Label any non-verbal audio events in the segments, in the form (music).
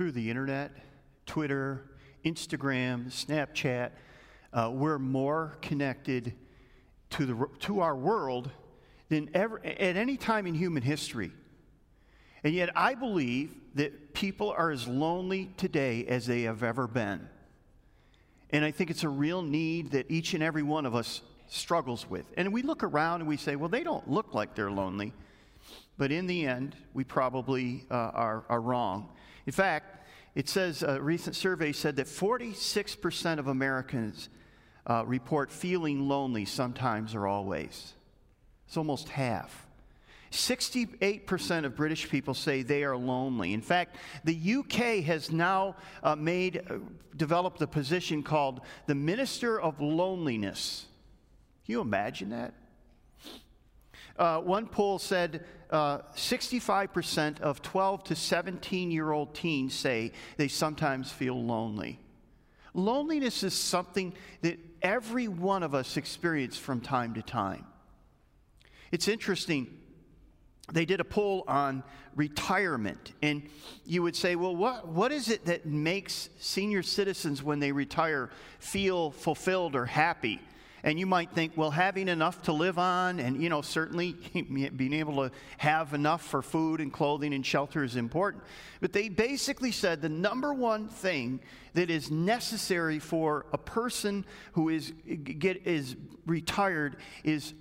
through the internet, Twitter, Instagram, Snapchat, uh, we're more connected to, the, to our world than ever at any time in human history. And yet, I believe that people are as lonely today as they have ever been. And I think it's a real need that each and every one of us struggles with. And we look around and we say, well, they don't look like they're lonely. But in the end, we probably uh, are, are wrong. In fact, it says a recent survey said that 46% of Americans uh, report feeling lonely sometimes or always. It's almost half. 68% of British people say they are lonely. In fact, the UK has now uh, made, uh, developed a position called the Minister of Loneliness. Can you imagine that? Uh, one poll said uh, 65% of 12 to 17 year old teens say they sometimes feel lonely. Loneliness is something that every one of us experience from time to time. It's interesting. They did a poll on retirement, and you would say, Well, what, what is it that makes senior citizens, when they retire, feel fulfilled or happy? And you might think, well, having enough to live on, and you know, certainly (laughs) being able to have enough for food and clothing and shelter is important. But they basically said the number one thing that is necessary for a person who is get is retired is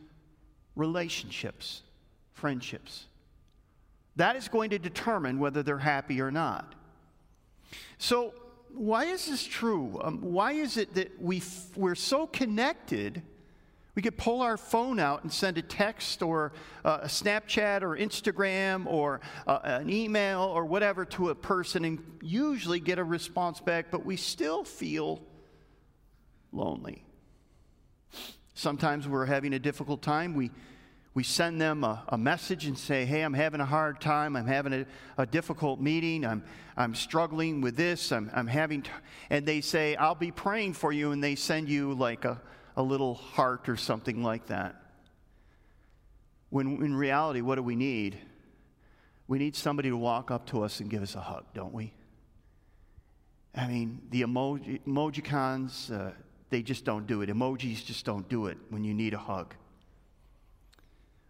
relationships, friendships. That is going to determine whether they're happy or not. So why is this true? Um, why is it that we f- we're so connected? We could pull our phone out and send a text or uh, a Snapchat or Instagram or uh, an email or whatever to a person and usually get a response back, but we still feel lonely. Sometimes we're having a difficult time. We we send them a, a, message and say, Hey, I'm having a hard time. I'm having a, a difficult meeting. I'm, I'm struggling with this. I'm, I'm having, t-. and they say, I'll be praying for you. And they send you like a, a little heart or something like that. When in reality, what do we need? We need somebody to walk up to us and give us a hug, don't we? I mean, the emoji, emojicons, uh, they just don't do it. Emojis just don't do it when you need a hug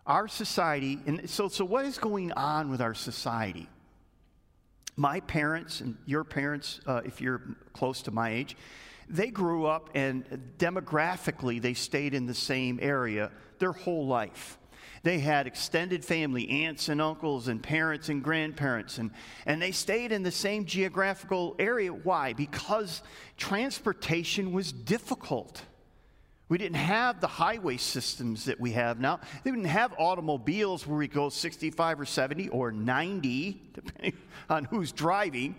our society, and so, so what is going on with our society? My parents and your parents, uh, if you're close to my age, they grew up and demographically they stayed in the same area their whole life. They had extended family, aunts and uncles, and parents and grandparents, and, and they stayed in the same geographical area. Why? Because transportation was difficult. We didn't have the highway systems that we have now. They didn't have automobiles where we go 65 or 70 or 90, (laughs) depending on who's driving.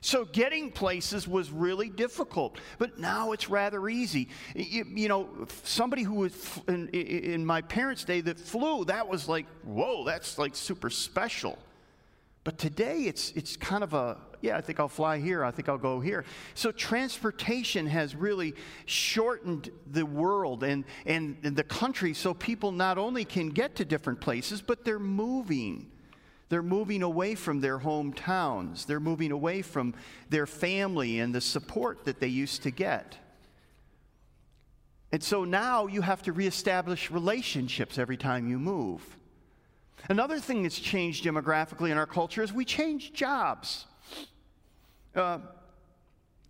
So getting places was really difficult, but now it's rather easy. You, you know, somebody who was in, in my parents' day that flew, that was like, whoa, that's like super special. But today it's, it's kind of a, yeah, I think I'll fly here. I think I'll go here. So transportation has really shortened the world and, and, and the country so people not only can get to different places, but they're moving. They're moving away from their hometowns. They're moving away from their family and the support that they used to get. And so now you have to reestablish relationships every time you move. Another thing that's changed demographically in our culture is we change jobs. Uh,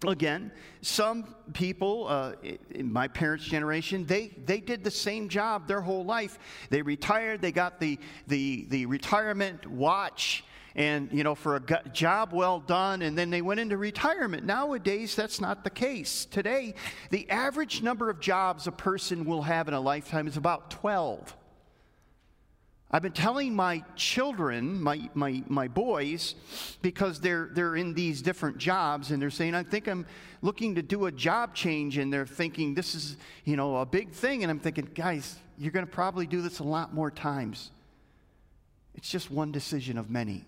again, some people uh, in my parents' generation, they, they did the same job their whole life. They retired, they got the, the, the retirement watch and you know for a job well done and then they went into retirement. Nowadays that's not the case. Today the average number of jobs a person will have in a lifetime is about 12 I've been telling my children, my, my, my boys, because they're, they're in these different jobs and they're saying, I think I'm looking to do a job change. And they're thinking, this is, you know, a big thing. And I'm thinking, guys, you're going to probably do this a lot more times. It's just one decision of many.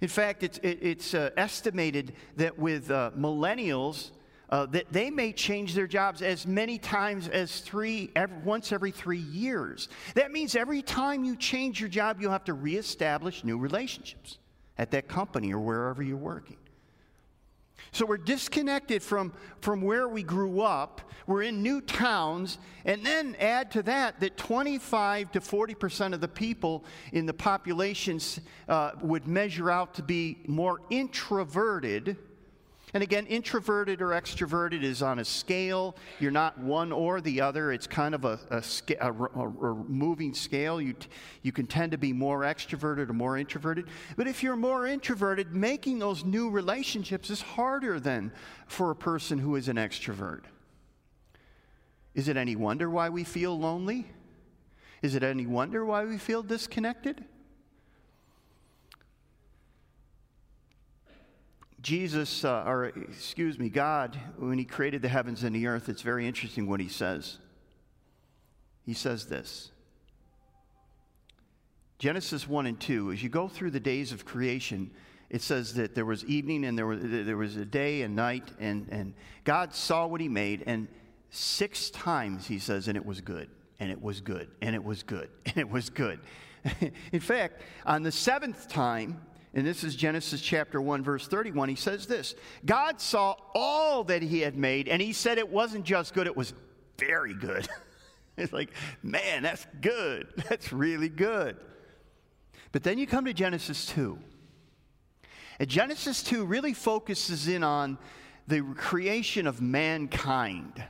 In fact, it's, it, it's uh, estimated that with uh, millennials, uh, that they may change their jobs as many times as three, every, once every three years. That means every time you change your job, you have to reestablish new relationships. at that company or wherever you're working. So we're disconnected from, from where we grew up. We're in new towns. And then add to that that 25 to 40% of the people in the populations uh, would measure out to be more introverted and again, introverted or extroverted is on a scale. You're not one or the other. It's kind of a, a, a, a moving scale. You, you can tend to be more extroverted or more introverted. But if you're more introverted, making those new relationships is harder than for a person who is an extrovert. Is it any wonder why we feel lonely? Is it any wonder why we feel disconnected? Jesus, uh, or excuse me, God, when He created the heavens and the earth, it's very interesting what He says. He says this Genesis 1 and 2, as you go through the days of creation, it says that there was evening and there was, there was a day and night, and, and God saw what He made, and six times He says, and it was good, and it was good, and it was good, (laughs) and it was good. (laughs) In fact, on the seventh time, and this is Genesis chapter 1, verse 31, he says this God saw all that he had made, and he said it wasn't just good, it was very good. (laughs) it's like, man, that's good. (laughs) That's really good. But then you come to Genesis 2. And Genesis 2 really focuses in on the creation of mankind.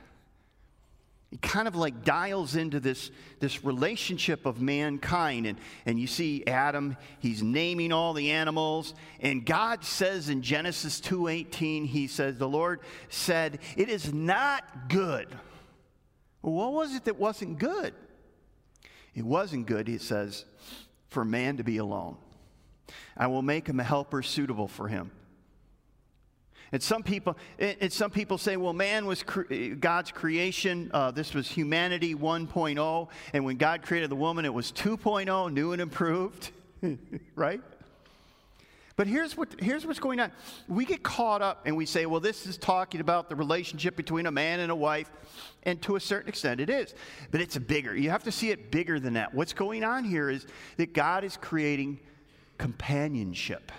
He kind of like dials into this, this relationship of mankind. And, and you see Adam, he's naming all the animals. And God says in Genesis 2.18, he says, the Lord said, it is not good. What was it that wasn't good? It wasn't good, he says, for man to be alone. I will make him a helper suitable for him. And some people, and some people say, well, man was cre- God's creation. Uh, this was humanity 1.0. And when God created the woman, it was 2.0, new and improved. (laughs) right? But here's, what, here's what's going on. We get caught up and we say, well, this is talking about the relationship between a man and a wife. And to a certain extent, it is. But it's bigger. You have to see it bigger than that. What's going on here is that God is creating companionship.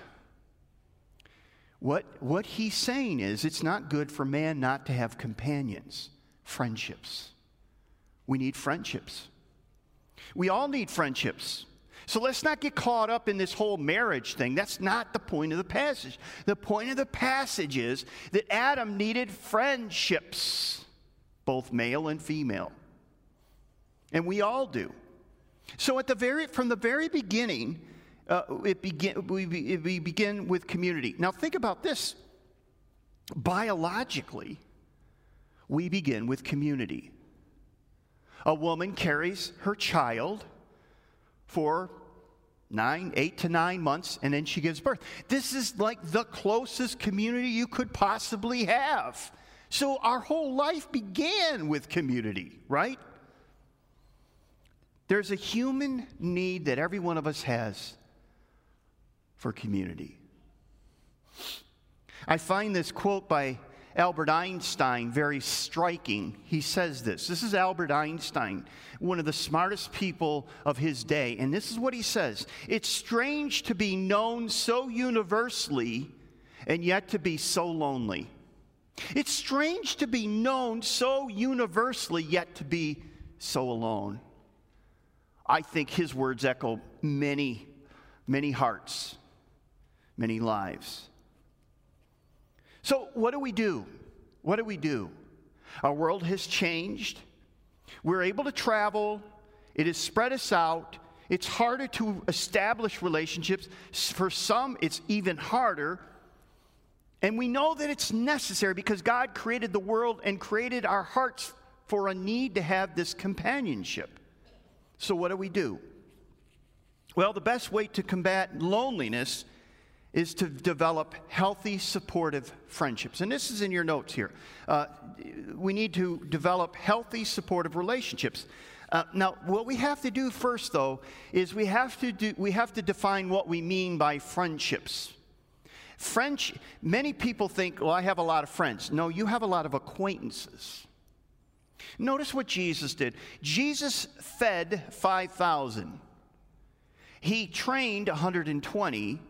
What, what he's saying is it's not good for man not to have companions, friendships. We need friendships. We all need friendships. So let's not get caught up in this whole marriage thing. That's not the point of the passage. The point of the passage is that Adam needed friendships, both male and female. And we all do. So at the very from the very beginning, uh, it begin, we, we begin with community. Now, think about this. Biologically, we begin with community. A woman carries her child for nine, eight to nine months, and then she gives birth. This is like the closest community you could possibly have. So our whole life began with community, right? There's a human need that every one of us has for community. I find this quote by Albert Einstein very striking. He says this. This is Albert Einstein, one of the smartest people of his day. And this is what he says It's strange to be known so universally and yet to be so lonely. It's strange to be known so universally yet to be so alone. I think his words echo many, many hearts many lives. So, what do we do? What do we do? Our world has changed. We're able to travel, it has spread us out. It's harder to establish relationships. For some, it's even harder. And we know that it's necessary because God created the world and created our hearts for a need to have this companionship. So, what do we do? Well, the best way to combat loneliness is to develop healthy, supportive friendships. And this is in your notes here. Uh, we need to develop healthy, supportive relationships. Uh, now, what we have to do first, though, is we have to do, we have to define what we mean by friendships. French, many people think, well, I have a lot of friends. No, you have a lot of acquaintances. Notice what Jesus did. Jesus fed 5,000. He trained 120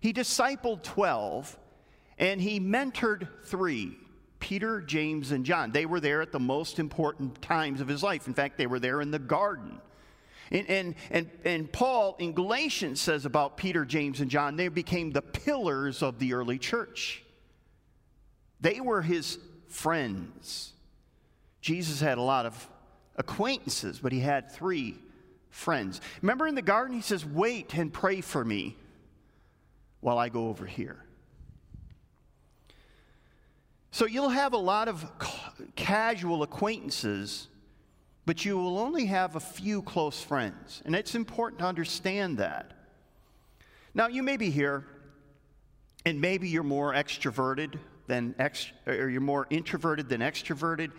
He discipled 12 and he mentored three Peter, James, and John. They were there at the most important times of his life. In fact, they were there in the garden. And, and, and, and Paul in Galatians says about Peter, James, and John, they became the pillars of the early church. They were his friends. Jesus had a lot of acquaintances, but he had three friends. Remember in the garden, he says, Wait and pray for me while I go over here. So you'll have a lot of casual acquaintances, but you will only have a few close friends. And it's important to understand that. Now, you may be here, and maybe you're more extroverted than ext- or you're more introverted than extroverted.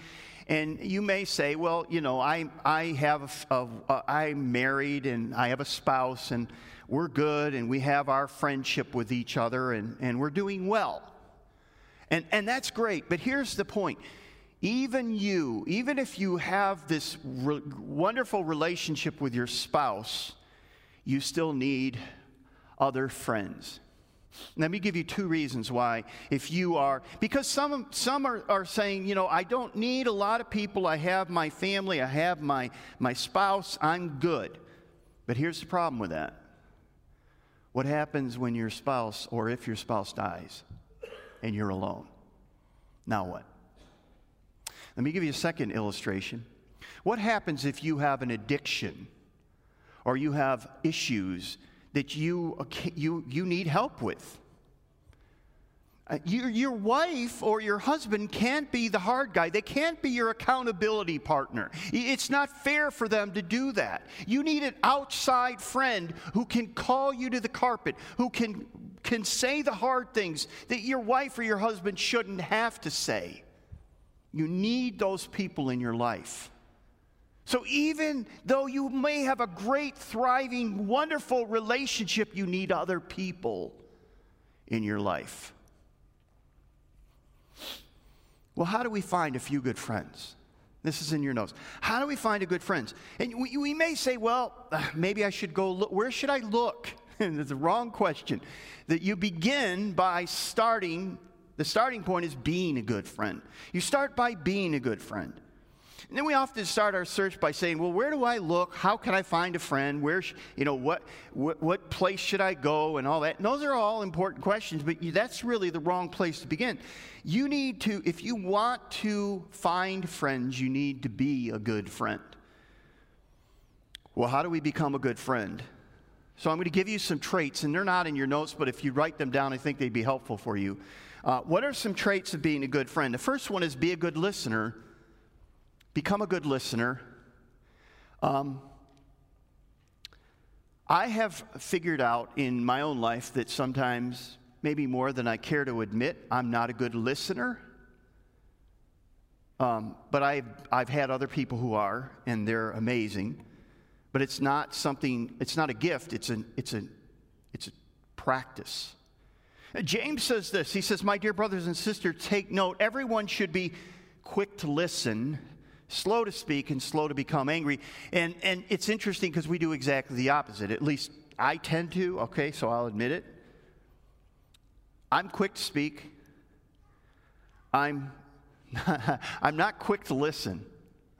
And you may say, well, you know, I, I have a, a, I'm married and I have a spouse and we're good and we have our friendship with each other and, and we're doing well. And, and that's great. But here's the point even you, even if you have this re- wonderful relationship with your spouse, you still need other friends. Let me give you two reasons why. If you are, because some, some are, are saying, you know, I don't need a lot of people. I have my family, I have my, my spouse, I'm good. But here's the problem with that what happens when your spouse, or if your spouse dies? and you're alone. Now what? Let me give you a second illustration. What happens if you have an addiction or you have issues that you, you, you need help with? Uh, your, your wife or your husband can't be the hard guy. They can't be your accountability partner. It's not fair for them to do that. You need an outside friend who can call you to the carpet, who can, can say the hard things that your wife or your husband shouldn't have to say. You need those people in your life. So, even though you may have a great, thriving, wonderful relationship, you need other people in your life. Well, how do we find a few good friends? This is in your notes. How do we find a good friends? And we, we may say, well, (sighs) maybe I should go look. Where should I look? (laughs) That's the wrong question. That you begin by starting, the starting point is being a good friend. You start by being a good friend. And then we often start our search by saying, well, where do I look? How can I find a friend? Where, sh- you know, what, what, what, place should I go? And all that. And those are all important questions, but you, that's really the wrong place to begin. You need to, if you want to find friends, you need to be a good friend. Well, how do we become a good friend? So I'm going to give you some traits, and they're not in your notes, but if you write them down, I think they'd be helpful for you. Uh, what are some traits of being a good friend? The first one is be a good listener become a good listener. Um, I have figured out in my own life that sometimes, maybe more than I care to admit, I'm not a good listener. Um, but I've, I've had other people who are, and they're amazing. But it's not something, it's not a gift, it's, an, it's, a, it's a practice. James says this He says, My dear brothers and sisters, take note. Everyone should be quick to listen, slow to speak and slow to become angry. And, and it's interesting because we do exactly the opposite. At least I tend to, okay, so I'll admit it. I'm quick to speak. I'm, (laughs) I'm not quick to listen.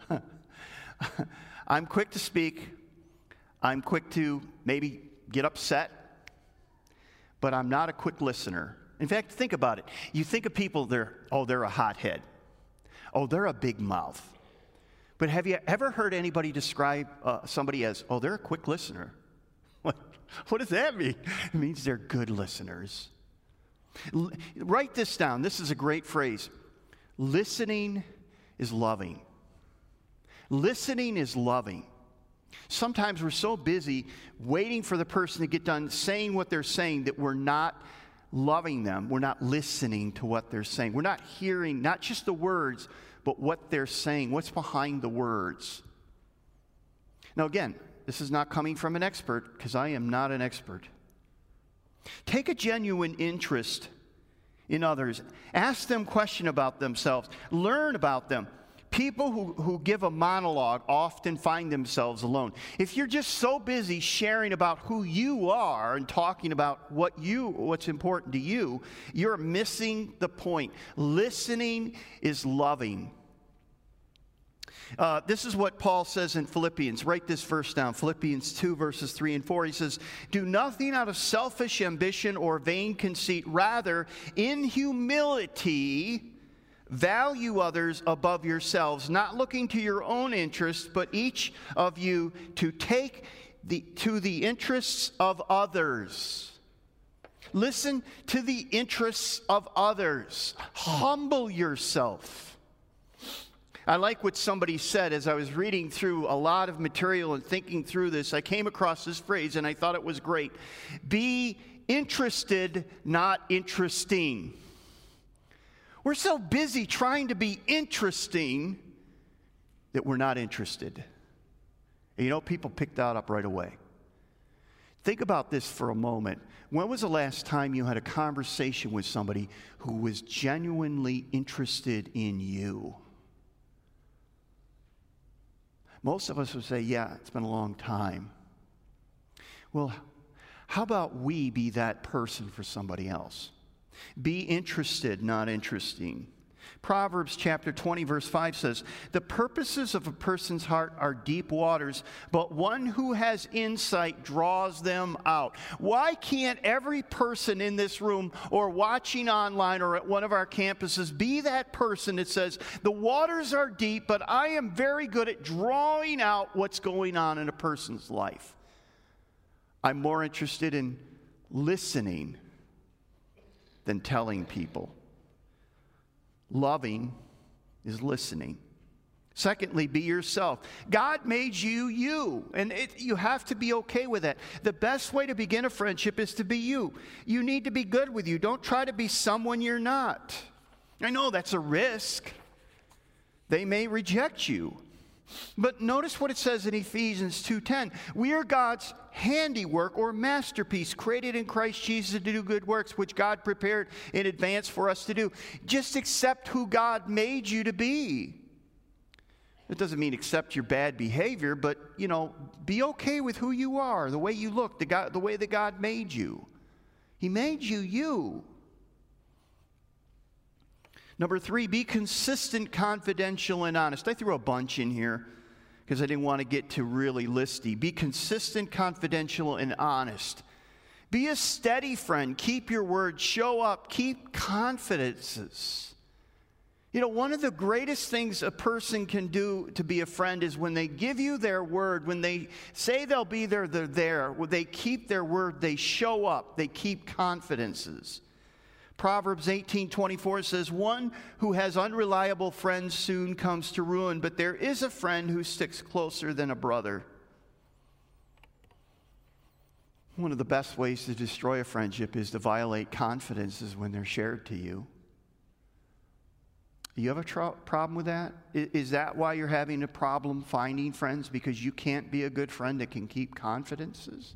(laughs) I'm quick to speak. I'm quick to maybe get upset, but I'm not a quick listener. In fact, think about it. You think of people, they're, oh, they're a hothead. Oh, they're a big mouth. But have you ever heard anybody describe uh, somebody as, oh, they're a quick listener? (laughs) What, what does that mean? It means they're good listeners. L- write this down. This is a great phrase. Listening is loving. Listening is loving. Sometimes we're so busy waiting for the person to get done saying what they're saying that we're not loving them. We're not listening to what they're saying. We're not hearing not just the words, but what they're saying, what's behind the words. Now, again, this is not coming from an expert because I am not an expert. Take a genuine interest in others. Ask them questions about themselves. Learn about them. People who, who give a monologue often find themselves alone. If you're just so busy sharing about who you are and talking about what you, what's important to you, you're missing the point. Listening is loving. Uh, this is what Paul says in Philippians. Write this verse down Philippians 2, verses 3 and 4. He says, Do nothing out of selfish ambition or vain conceit. Rather, in humility, value others above yourselves, not looking to your own interests, but each of you to take the, to the interests of others. Listen to the interests of others. Humble yourself. I like what somebody said as I was reading through a lot of material and thinking through this. I came across this phrase and I thought it was great. Be interested, not interesting. We're so busy trying to be interesting that we're not interested. And you know, people pick that up right away. Think about this for a moment. When was the last time you had a conversation with somebody who was genuinely interested in you? Most of us would say, Yeah, it's been a long time. Well, how about we be that person for somebody else? Be interested, not interesting. Proverbs chapter 20, verse 5 says, The purposes of a person's heart are deep waters, but one who has insight draws them out. Why can't every person in this room or watching online or at one of our campuses be that person that says, The waters are deep, but I am very good at drawing out what's going on in a person's life? I'm more interested in listening than telling people. Loving is listening. Secondly, be yourself. God made you you, and it, you have to be okay with that. The best way to begin a friendship is to be you. You need to be good with you. Don't try to be someone you're not. I know that's a risk. They may reject you. But notice what it says in Ephesians 2:10. We are God's handiwork or masterpiece created in Christ Jesus to do good works which God prepared in advance for us to do. Just accept who God made you to be. It doesn't mean accept your bad behavior, but you know, be okay with who you are, the way you look, the, God, the way that God made you. He made you you. Number three, be consistent, confidential, and honest. I threw a bunch in here because I didn't want to get to really listy. Be consistent, confidential, and honest. Be a steady friend. Keep your word. Show up. Keep confidences. You know, one of the greatest things a person can do to be a friend is when they give you their word, when they say they'll be there, they're there. When they keep their word, they show up, they keep confidences. Proverbs 18:24 says, "One who has unreliable friends soon comes to ruin, but there is a friend who sticks closer than a brother." One of the best ways to destroy a friendship is to violate confidences when they're shared to you. You have a tro- problem with that? Is that why you're having a problem finding friends? Because you can't be a good friend that can keep confidences?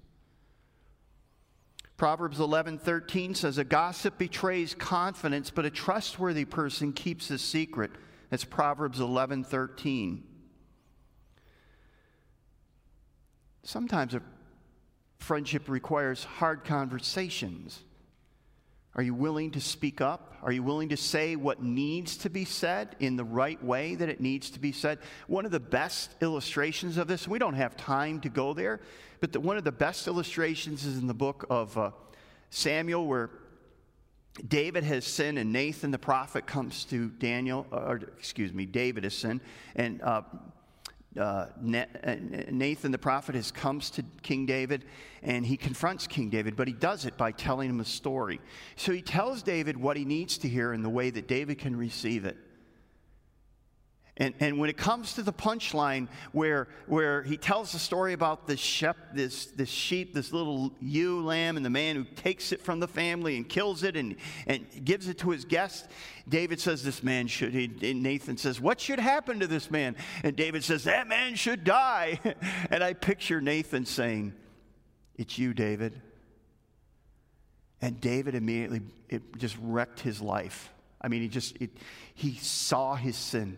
Proverbs 11:13 says a gossip betrays confidence, but a trustworthy person keeps a secret. That's Proverbs 11:13. Sometimes a friendship requires hard conversations. Are you willing to speak up? Are you willing to say what needs to be said in the right way that it needs to be said? One of the best illustrations of this, we don't have time to go there, but the, one of the best illustrations is in the book of uh, Samuel, where David has sinned, and Nathan the prophet comes to Daniel, or excuse me, David has sinned, and uh, uh, Nathan the prophet has comes to King David and he confronts King David, but he does it by telling him a story. So he tells David what he needs to hear in the way that David can receive it. And, and when it comes to the punchline where, where he tells the story about this, shep, this, this sheep, this little ewe lamb, and the man who takes it from the family and kills it and, and gives it to his guest, David says, This man should, and Nathan says, What should happen to this man? And David says, That man should die. (laughs) and I picture Nathan saying, It's you, David. And David immediately, it just wrecked his life. I mean, he just, it, he saw his sin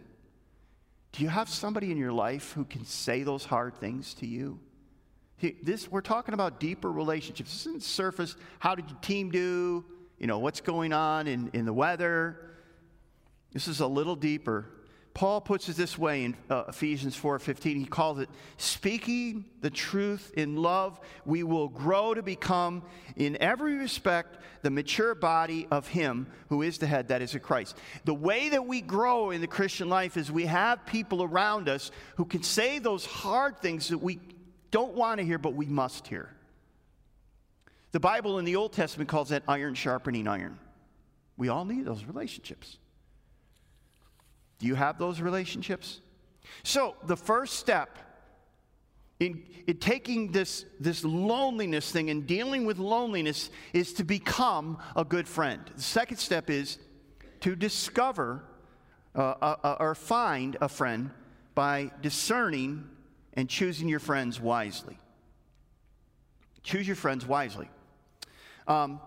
Do you have somebody in your life who can say those hard things to you? This, we're talking about deeper relationships. This isn't surface. How did your team do? You know, what's going on in, in the weather? This is a little deeper. Paul puts it this way in uh, Ephesians 4:15. He calls it speaking the truth in love, we will grow to become in every respect the mature body of him who is the head that is Christ. The way that we grow in the Christian life is we have people around us who can say those hard things that we don't want to hear but we must hear. The Bible in the Old Testament calls that iron sharpening iron. We all need those relationships. Do you have those relationships? So, the first step in, in, taking this, this loneliness thing and dealing with loneliness is to become a good friend. The second step is to discover uh, or find a friend by discerning and choosing your friends wisely. Choose your friends wisely. Um,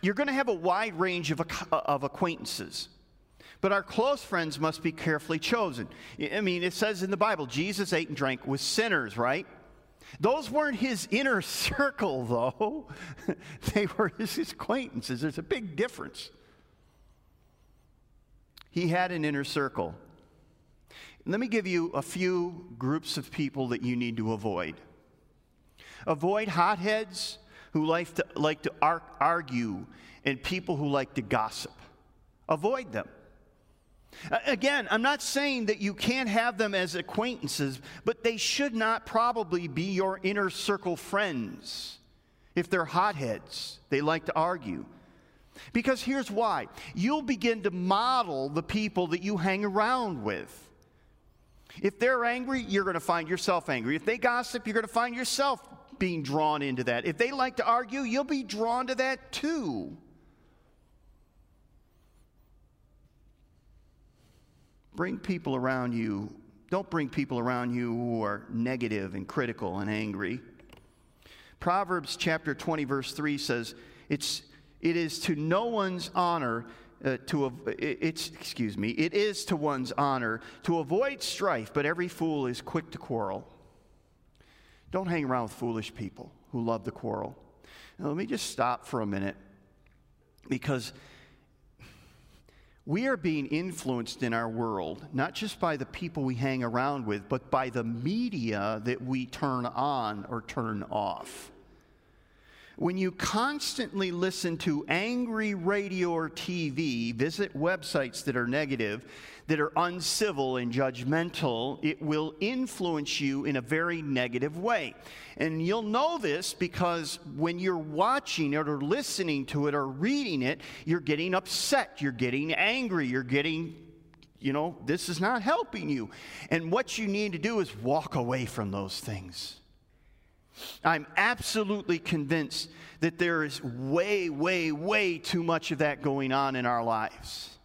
you're going to have a wide range of, of acquaintances. But our close friends must be carefully chosen. I mean, it says in the Bible, Jesus ate and drank with sinners, right? Those weren't his inner (laughs) circle, though. (laughs) they were his acquaintances. There's a big difference. He had an inner circle. Let me give you a few groups of people that you need to avoid. Avoid hotheads who like to, like to argue and people who like to gossip. Avoid them. Again, I'm not saying that you can't have them as acquaintances, but they should not probably be your inner circle friends. If they're hotheads, they like to argue. Because here's why you'll begin to model the people that you hang around with. If they're angry, you're going to find yourself angry. If they gossip, you're going to find yourself being drawn into that. If they like to argue, you'll be drawn to that too. Bring people around you. Don't bring people around you who are negative and critical and angry. Proverbs chapter 20, verse 3 says, It's, It is to no one's honor uh, to it's excuse me it is to one's honor to avoid strife but every fool is quick to quarrel don't hang around with foolish people who love to quarrel now, let me just stop for a minute because we are being influenced in our world, not just by the people we hang around with, but by the media that we turn on or turn off. When you constantly listen to angry radio or TV, visit websites that are negative, that are uncivil and judgmental, it will influence you in a very negative way. And you'll know this because when you're watching it or listening to it or reading it, you're getting upset, you're getting angry, you're getting you know, this is not helping you. And what you need to do is walk away from those things. I'm absolutely convinced that there is way, way, way too much of that going on in our lives.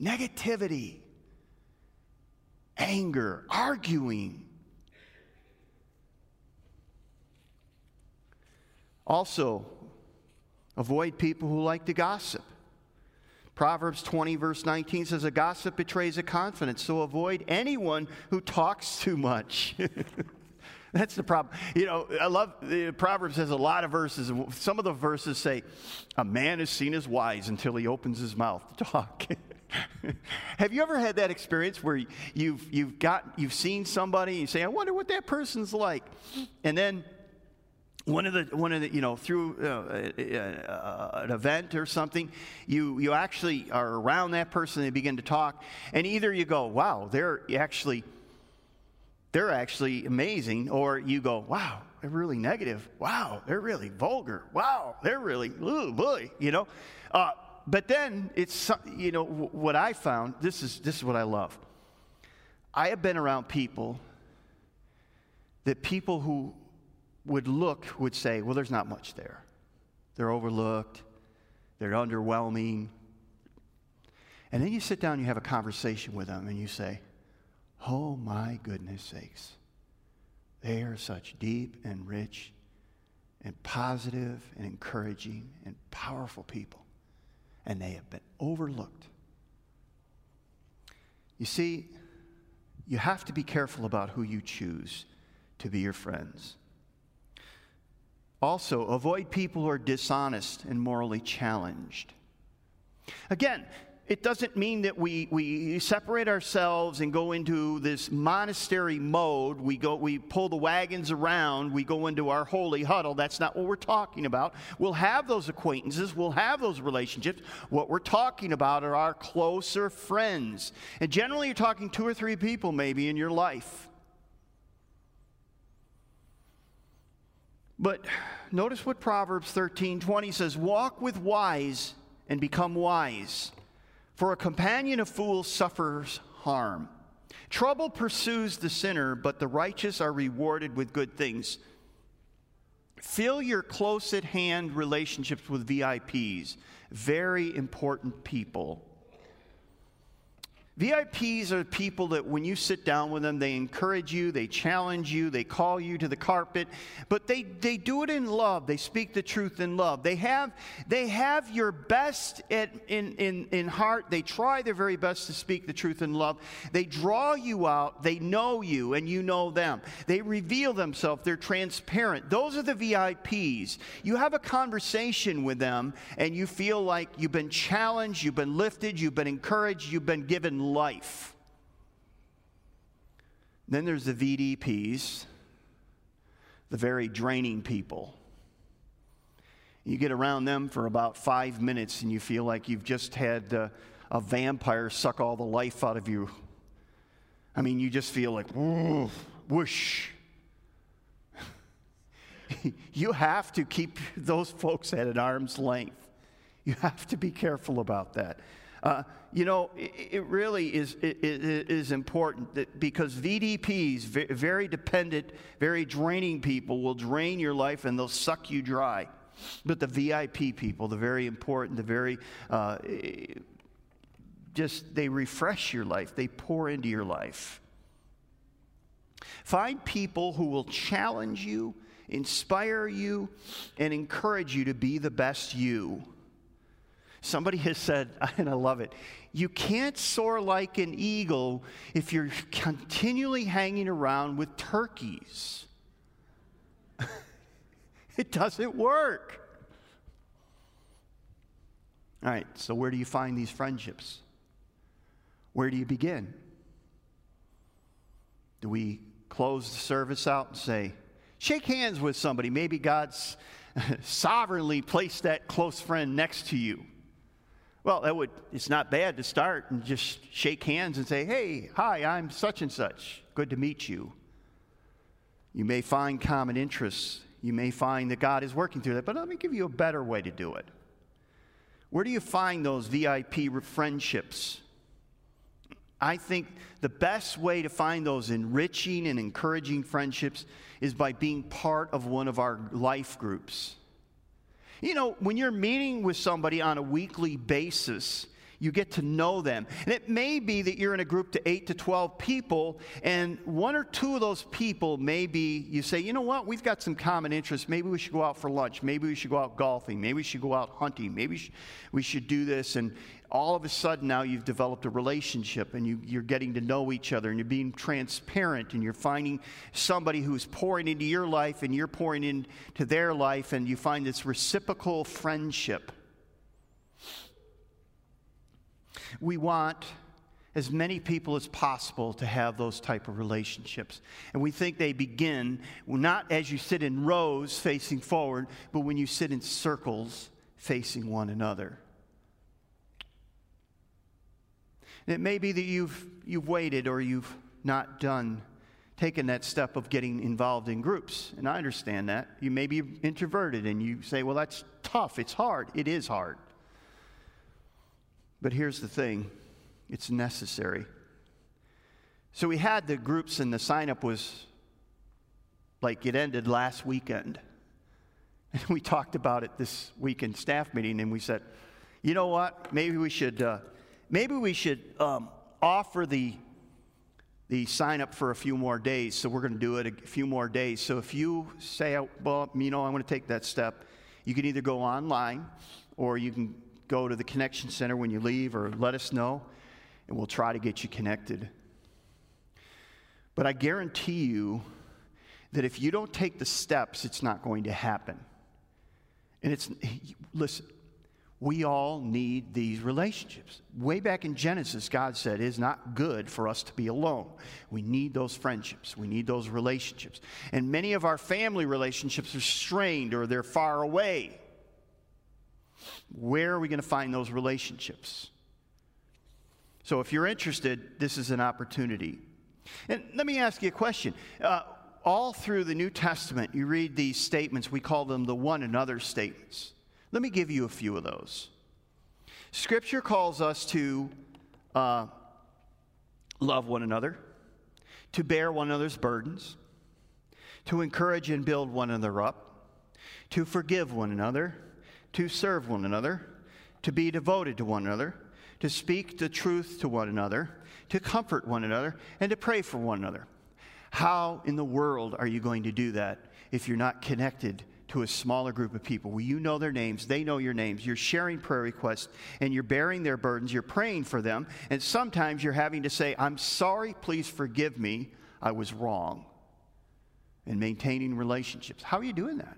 Negativity, anger, arguing. Also, avoid people who like to gossip. Proverbs 20, verse 19 says, A gossip betrays a confidence, so avoid anyone who talks too much. (laughs) (laughs) That's the problem. You know, I love the Proverbs has a lot of verses. Some of the verses say, "A man is seen as wise until he opens his mouth to talk." (laughs) Have you ever had that experience where you've you've got you've seen somebody and you say, "I wonder what that person's like," and then one of the one of the you know through uh, uh, an event or something you you actually are around that person and they begin to talk and either you go wow they're actually they're actually amazing. Or you go, wow, they're really negative. Wow, they're really vulgar. Wow, they're really, ooh, boy, you know. Uh, but then it's, you know, what I found, this is, this is what I love. I have been around people that people who would look would say, well, there's not much there. They're overlooked, they're underwhelming. And then you sit down you have a conversation with them and you say, Oh my goodness sakes. They are such deep and rich and positive and encouraging and powerful people. And they have been overlooked. You see, you have to be careful about who you choose to be your friends. Also, avoid people who are dishonest and morally challenged. Again, it doesn't mean that we, we separate ourselves and go into this monastery mode. We, go, we pull the wagons around, we go into our holy huddle. That's not what we're talking about. We'll have those acquaintances, we'll have those relationships. What we're talking about are our closer friends. And generally, you're talking two or three people maybe in your life. But notice what Proverbs 13 20 says walk with wise and become wise for a companion of fools suffers harm. Trouble pursues the sinner, but the righteous are rewarded with good things. Fill your close at hand relationships with VIPs, very important people VIPs are people that when you sit down with them, they encourage you, they challenge you, they call you to the carpet, but they, they do it in love. They speak the truth in love. They have, they have your best at, in, in, in heart. They try their very best to speak the truth in love. They draw you out. They know you, and you know them. They reveal themselves. They're transparent. Those are the VIPs. You have a conversation with them, and you feel like you've been challenged, you've been lifted, you've been encouraged, you've been given life. Then there's the VDPs, the very draining people. You get around them for about five minutes and you feel like you've just had uh, a vampire suck all the life out of you. I mean, you just feel like, whoosh. (laughs) you have to keep those folks at an arm's length. You have to be careful about that. Uh, you know, it, it really is, it, it is important that because VDPs, very dependent, very draining people, will drain your life and they'll suck you dry. But the VIP people, the very important, the very uh, just they refresh your life, they pour into your life. Find people who will challenge you, inspire you, and encourage you to be the best you. Somebody has said, (laughs) and I love it, you can't soar like an eagle if you're continually hanging around with turkeys. (laughs) it doesn't work. All right, so where do you find these friendships? Where do you begin? Do we close the service out and say, shake hands with somebody? Maybe God's (laughs) sovereignly placed that close friend next to you. Well, that would, it's not bad to start and just shake hands and say, hey, hi, I'm such and such. Good to meet you. You may find common interests. You may find that God is working through that, but let me give you a better way to do it. Where do you find those VIP friendships? I think the best way to find those enriching and encouraging friendships is by being part of one of our life groups. You know, when you're meeting with somebody on a weekly basis, you get to know them. And it may be that you're in a group to 8 to 12 people, and one or two of those people maybe you say, you know what, we've got some common interests. Maybe we should go out for lunch. Maybe we should go out golfing. Maybe we should go out hunting. Maybe we should do this. And all of a sudden now you've developed a relationship and you, are getting to know each other and you're being transparent and you're finding somebody who's pouring into your life and you're pouring into their life and you find this reciprocal friendship. We want as many people as possible to have those type of relationships. And we think they begin not as you sit in rows facing forward, but when you sit in circles facing one another. It may be that you've, you've waited or you've not done, taken that step of getting involved in groups. And I understand that. You may be introverted and you say, well, that's tough. It's hard. It is hard. But here's the thing it's necessary. So we had the groups, and the sign up was like it ended last weekend. (laughs) And we talked about it this weekend staff meeting, and we said, you know what? Maybe we should. Uh, maybe we should um, offer the the sign up for a few more days. So we're going to do it a few more days. So if you say, well, you know, I want to take that step, you can either go online or you can go to the connection center when you leave or let us know and we'll try to get you connected. But I guarantee you that if you don't take the steps, it's not going to happen. And it's, listen, we all need these relationships. Way back in Genesis, God said it is not good for us to be alone. We need those friendships, we need those relationships. And many of our family relationships are strained or they're far away. Where are we going to find those relationships? So, if you're interested, this is an opportunity. And let me ask you a question. Uh, all through the New Testament, you read these statements, we call them the one another statements. Let me give you a few of those. Scripture calls us to uh, love one another, to bear one another's burdens, to encourage and build one another up, to forgive one another, to serve one another, to be devoted to one another, to speak the truth to one another, to comfort one another, and to pray for one another. How in the world are you going to do that if you're not connected to a smaller group of people where you know their names, they know your names, you're sharing prayer requests, and you're bearing their burdens, you're praying for them, and sometimes you're having to say, I'm sorry, please forgive me, I was wrong. And maintaining relationships. How are you doing that?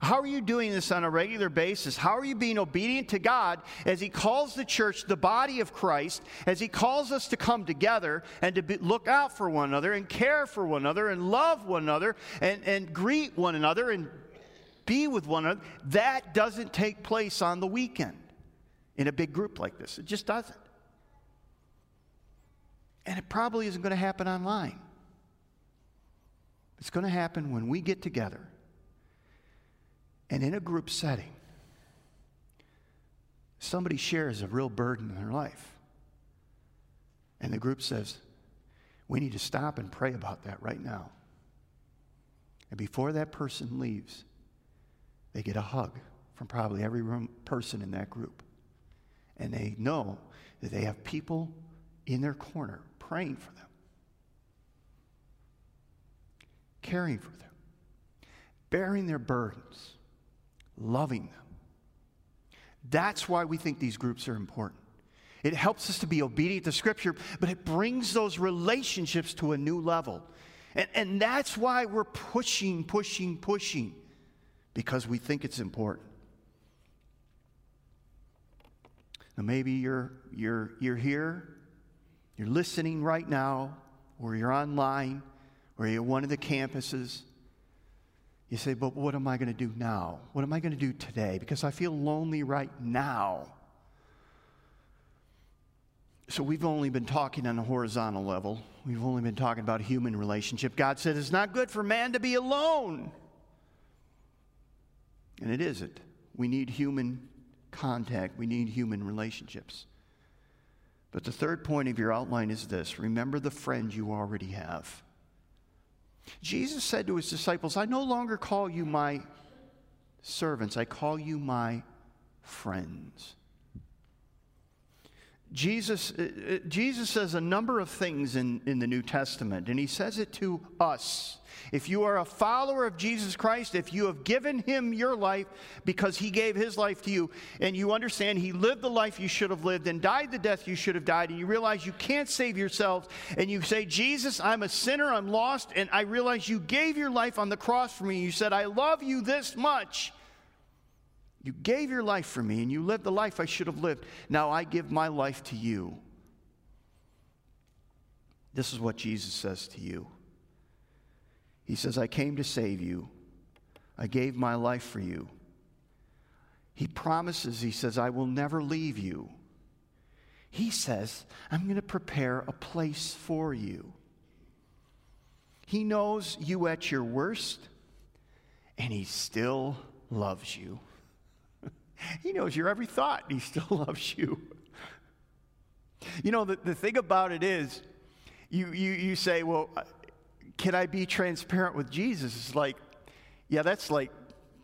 How are you doing this on a regular basis? How are you being obedient to God as He calls the church the body of Christ, as He calls us to come together and to be, look out for one another and care for one another and love one another and, and greet one another and be with one another? That doesn't take place on the weekend in a big group like this. It just doesn't. And it probably isn't going to happen online. It's going to happen when we get together and in a group setting, somebody shares a real burden in their life. And the group says, We need to stop and pray about that right now. And before that person leaves, they get a hug from probably every room, person in that group. And they know that they have people in their corner praying for them, caring for them, bearing their burdens loving them. That's why we think these groups are important. It helps us to be obedient to Scripture, but it brings those relationships to a new level. And, and that's why we're pushing, pushing, pushing, because we think it's important. Now, maybe you're, you're, you're here, you're listening right now, or you're online, or you're at one of the campuses, you say, but what am I going to do now? What am I going to do today? Because I feel lonely right now. So we've only been talking on a horizontal level. We've only been talking about human relationship. God said it's not good for man to be alone. And it isn't. We need human contact, we need human relationships. But the third point of your outline is this remember the friend you already have. Jesus said to his disciples, I no longer call you my servants, I call you my friends. Jesus, uh, uh, Jesus says a number of things in, in the New Testament, and he says it to us. If you are a follower of Jesus Christ, if you have given him your life because he gave his life to you, and you understand he lived the life you should have lived and died the death you should have died, and you realize you can't save yourselves, and you say, Jesus, I'm a sinner, I'm lost, and I realize you gave your life on the cross for me. You said, I love you this much. You gave your life for me and you lived the life I should have lived. Now I give my life to you. This is what Jesus says to you. He says, I came to save you. I gave my life for you. He promises, he says, I will never leave you. He says, I'm going to prepare a place for you. He knows you at your worst, and he still loves you. He knows your every thought, He still (laughs) loves you. You know, the, the thing about it is, you, you, you say, well, uh, can I be transparent with Jesus? It's like, yeah, that's like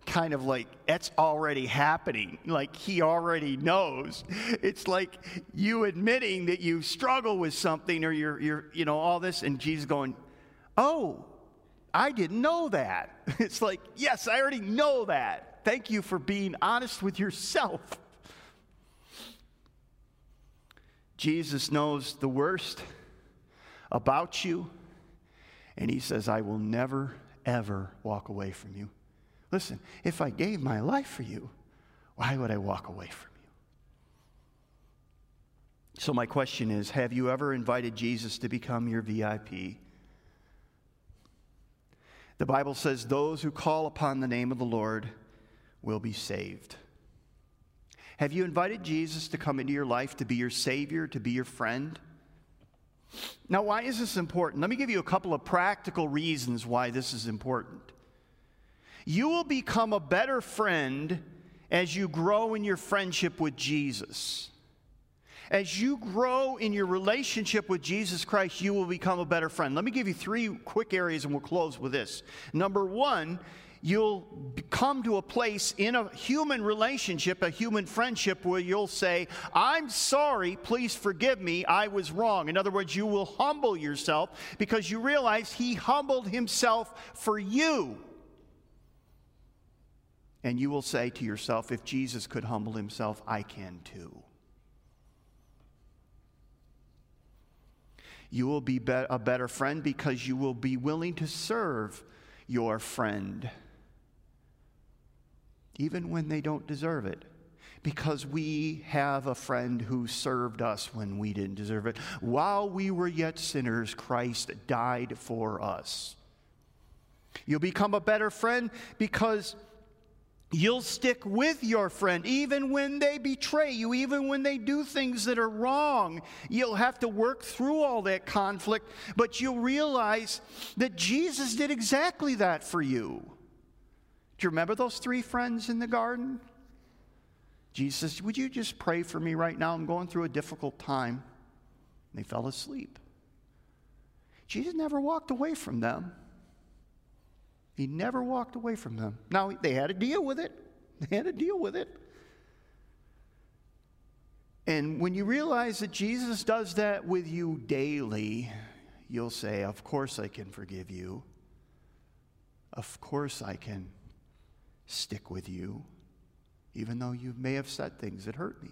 kind of like that's already happening. Like he already knows. It's like you admitting that you struggle with something or you're, you're you know, all this, and Jesus going, oh, I didn't know that. (laughs) It's like, yes, I already know that. Thank you for being honest with yourself. Jesus knows the worst about you. And he says, I will never, ever walk away from you. Listen, if I gave my life for you, why would I walk away from you? So, my question is Have you ever invited Jesus to become your VIP? The Bible says, Those who call upon the name of the Lord will be saved. Have you invited Jesus to come into your life to be your Savior, to be your friend? Now, why is this important? Let me give you a couple of practical reasons why this is important. You will become a better friend as you grow in your friendship with Jesus. As you grow in your relationship with Jesus Christ, you will become a better friend. Let me give you three quick areas and we'll close with this. Number one, you'll come to a place in a human relationship, a human friendship, where you'll say, I'm sorry, please forgive me, I was wrong. In other words, you will humble yourself because you realize He humbled Himself for you. And you will say to yourself, if Jesus could humble Himself, I can too. You will be a better friend because you will be willing to serve your friend even when they don't deserve it. Because we have a friend who served us when we didn't deserve it. While we were yet sinners, Christ died for us. You'll become a better friend because You'll stick with your friend even when they betray you, even when they do things that are wrong. You'll have to work through all that conflict, but you'll realize that Jesus did exactly that for you. Do you remember those three friends in the garden? Jesus Would you just pray for me right now? I'm going through a difficult time. And they fell asleep. Jesus never walked away from them. He never walked away from them. Now, they had to deal with it. (laughs) They had to deal with it. And when you realize that Jesus does that with you daily, you'll say, Of course I can forgive you. Of course I can stick with you, even though you may have said things that hurt me.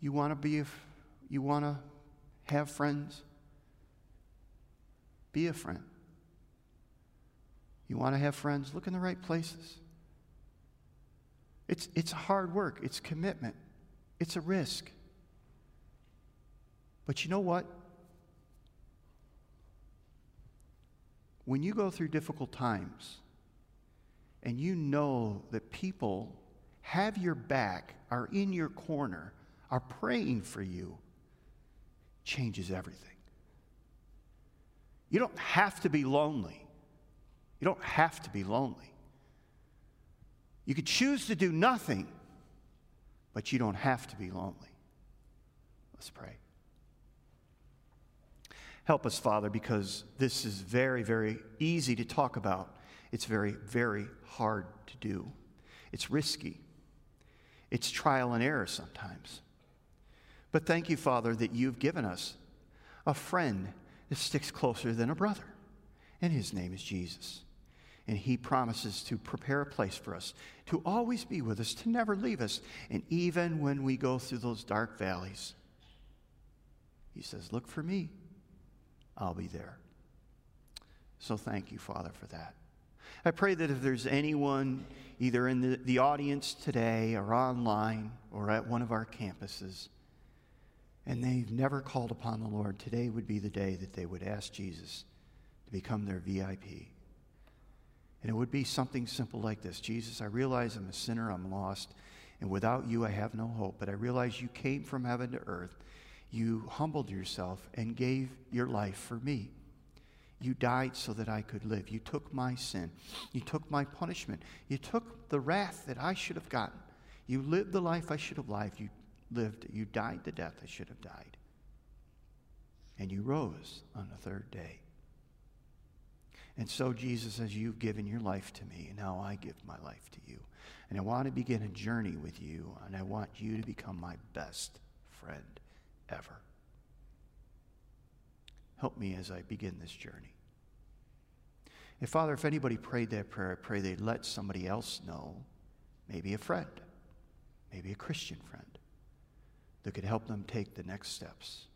You want to be, if you want to have friends? Be a friend. You want to have friends? Look in the right places. It's, it's hard work, it's commitment, it's a risk. But you know what? When you go through difficult times and you know that people have your back, are in your corner, are praying for you, changes everything. You don't have to be lonely. You don't have to be lonely. You could choose to do nothing, but you don't have to be lonely. Let's pray. Help us, Father, because this is very, very easy to talk about. It's very, very hard to do. It's risky. It's trial and error sometimes. But thank you, Father, that you've given us a friend that sticks closer than a brother. And his name is Jesus. And he promises to prepare a place for us, to always be with us, to never leave us. And even when we go through those dark valleys, he says, Look for me. I'll be there. So thank you, Father, for that. I pray that if there's anyone either in the, the audience today or online or at one of our campuses, and they've never called upon the Lord, today would be the day that they would ask Jesus to become their VIP. And it would be something simple like this Jesus, I realize I'm a sinner, I'm lost, and without you I have no hope, but I realize you came from heaven to earth you humbled yourself and gave your life for me. You died so that I could live. You took my sin. You took my punishment. You took the wrath that I should have gotten. You lived the life I should have lived. You lived. You died the death I should have died. And you rose on the third day. And so, Jesus, as you've given your life to me, now I give my life to you. And I want to begin a journey with you, and I want you to become my best friend ever. Help me as I begin this journey. And Father, if anybody prayed that prayer, I pray they'd let somebody else know, maybe a friend, maybe a Christian friend, that could help them take the next steps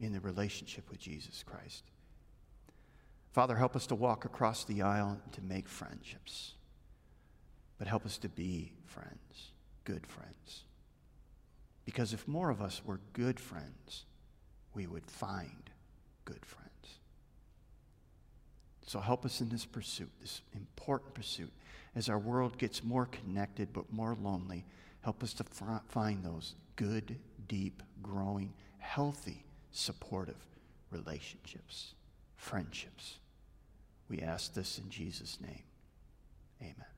in the relationship with Jesus Christ. Father, help us to walk across the aisle and to make friendships, but help us to be friends, good friends. Because if more of us were good friends, we would find good friends. So help us in this pursuit, this important pursuit. As our world gets more connected but more lonely, help us to find those good, deep, growing, healthy, supportive relationships, friendships. We ask this in Jesus' name. Amen.